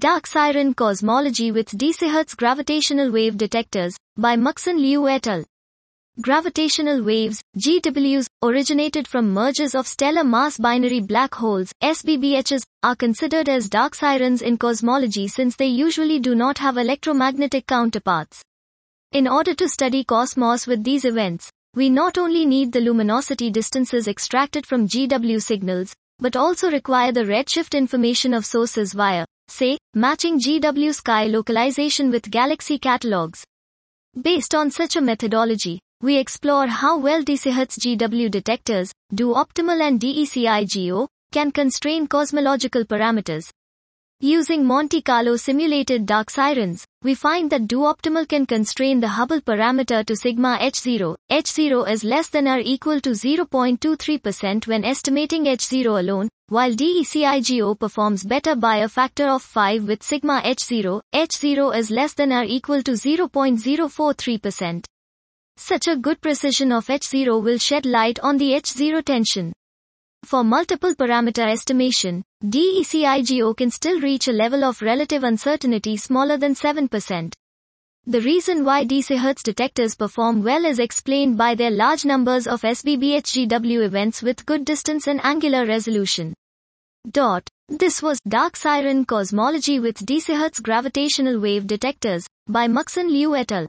Dark Siren Cosmology with DC Gravitational Wave Detectors by Muxin Liu et al. Gravitational waves, GWs, originated from mergers of stellar mass binary black holes, SBBHs, are considered as dark sirens in cosmology since they usually do not have electromagnetic counterparts. In order to study cosmos with these events, we not only need the luminosity distances extracted from GW signals, but also require the redshift information of sources via say, matching GW sky localization with galaxy catalogs. Based on such a methodology, we explore how well decihertz GW detectors, DO-Optimal and DECI DECIGO, can constrain cosmological parameters, Using Monte Carlo simulated dark sirens, we find that DO-Optimal can constrain the Hubble parameter to sigma h0. h0 is less than or equal to 0.23% when estimating h0 alone, while DECIGO performs better by a factor of 5 with sigma h0. h0 is less than or equal to 0.043%. Such a good precision of h0 will shed light on the h0 tension. For multiple parameter estimation, DECIGO can still reach a level of relative uncertainty smaller than 7%. The reason why decihertz detectors perform well is explained by their large numbers of SBBHGW events with good distance and angular resolution. Dot. This was Dark Siren Cosmology with Decihertz Gravitational Wave Detectors by Muxin Liu et al.